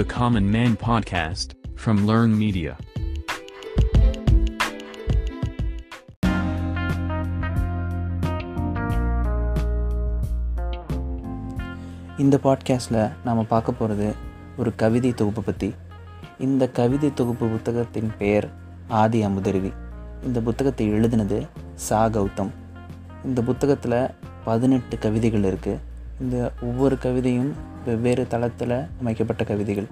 the Common Man podcast from Learn Media. இந்த பாட்காஸ்ட்டில் நாம் பார்க்க போகிறது ஒரு கவிதை தொகுப்பு பற்றி இந்த கவிதை தொகுப்பு புத்தகத்தின் பெயர் ஆதி அமுதருவி. இந்த புத்தகத்தை எழுதினது சா கௌதம். இந்த புத்தகத்தில் பதினெட்டு கவிதைகள் இருக்குது இந்த ஒவ்வொரு கவிதையும் வெவ்வேறு தளத்தில் அமைக்கப்பட்ட கவிதைகள்.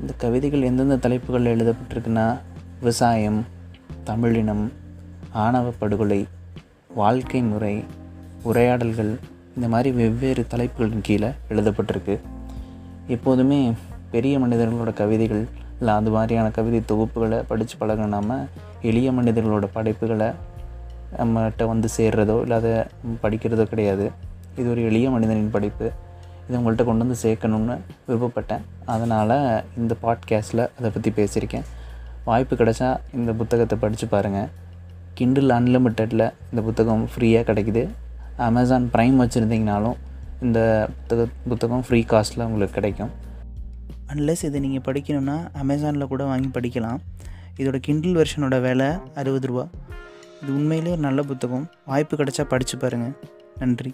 இந்த கவிதைகள் எந்தெந்த தலைப்புகளில் எழுதப்பட்டிருக்குன்னா விவசாயம் தமிழினம் ஆணவ படுகொலை வாழ்க்கை முறை உரையாடல்கள் இந்த மாதிரி வெவ்வேறு தலைப்புகளின் கீழே எழுதப்பட்டிருக்கு. எப்போதுமே பெரிய மனிதர்களோட கவிதைகள் இல்லை அது மாதிரியான கவிதை தொகுப்புகளை படித்து பழகினாம எளிய மனிதர்களோட படைப்புகளை நம்மகிட்ட வந்து சேர்றதோ இல்லை அதை படிக்கிறதோ கிடையாது. இது ஒரு எளிய மனிதனின் படிப்பு. இதை உங்கள்கிட்ட கொண்டு வந்து சேர்க்கணும்னு விருப்பப்பட்டேன். அதனால் இந்த பாட்காஸ்ட்டில் அதை பற்றி பேசியிருக்கேன். வாய்ப்பு கிடைச்சா இந்த புத்தகத்தை படித்து பாருங்கள் கிண்டில் அன்லிமிட்டெடில் இந்த புத்தகம் ஃப்ரீயாக கிடைக்குது. அமேசான் ப்ரைம் வச்சுருந்தீங்கனாலும் இந்த புத்தக புத்தகம் ஃப்ரீ காஸ்ட்டில் உங்களுக்கு கிடைக்கும். அன்லெஸ் இதை நீங்கள் படிக்கணும்னா அமேசானில் கூட வாங்கி படிக்கலாம். இதோட கிண்டில் வெர்ஷனோட விலை அறுபது ரூபா. இது உண்மையிலே ஒரு நல்ல புத்தகம். வாய்ப்பு கிடைச்சா படித்து பாருங்கள் நன்றி.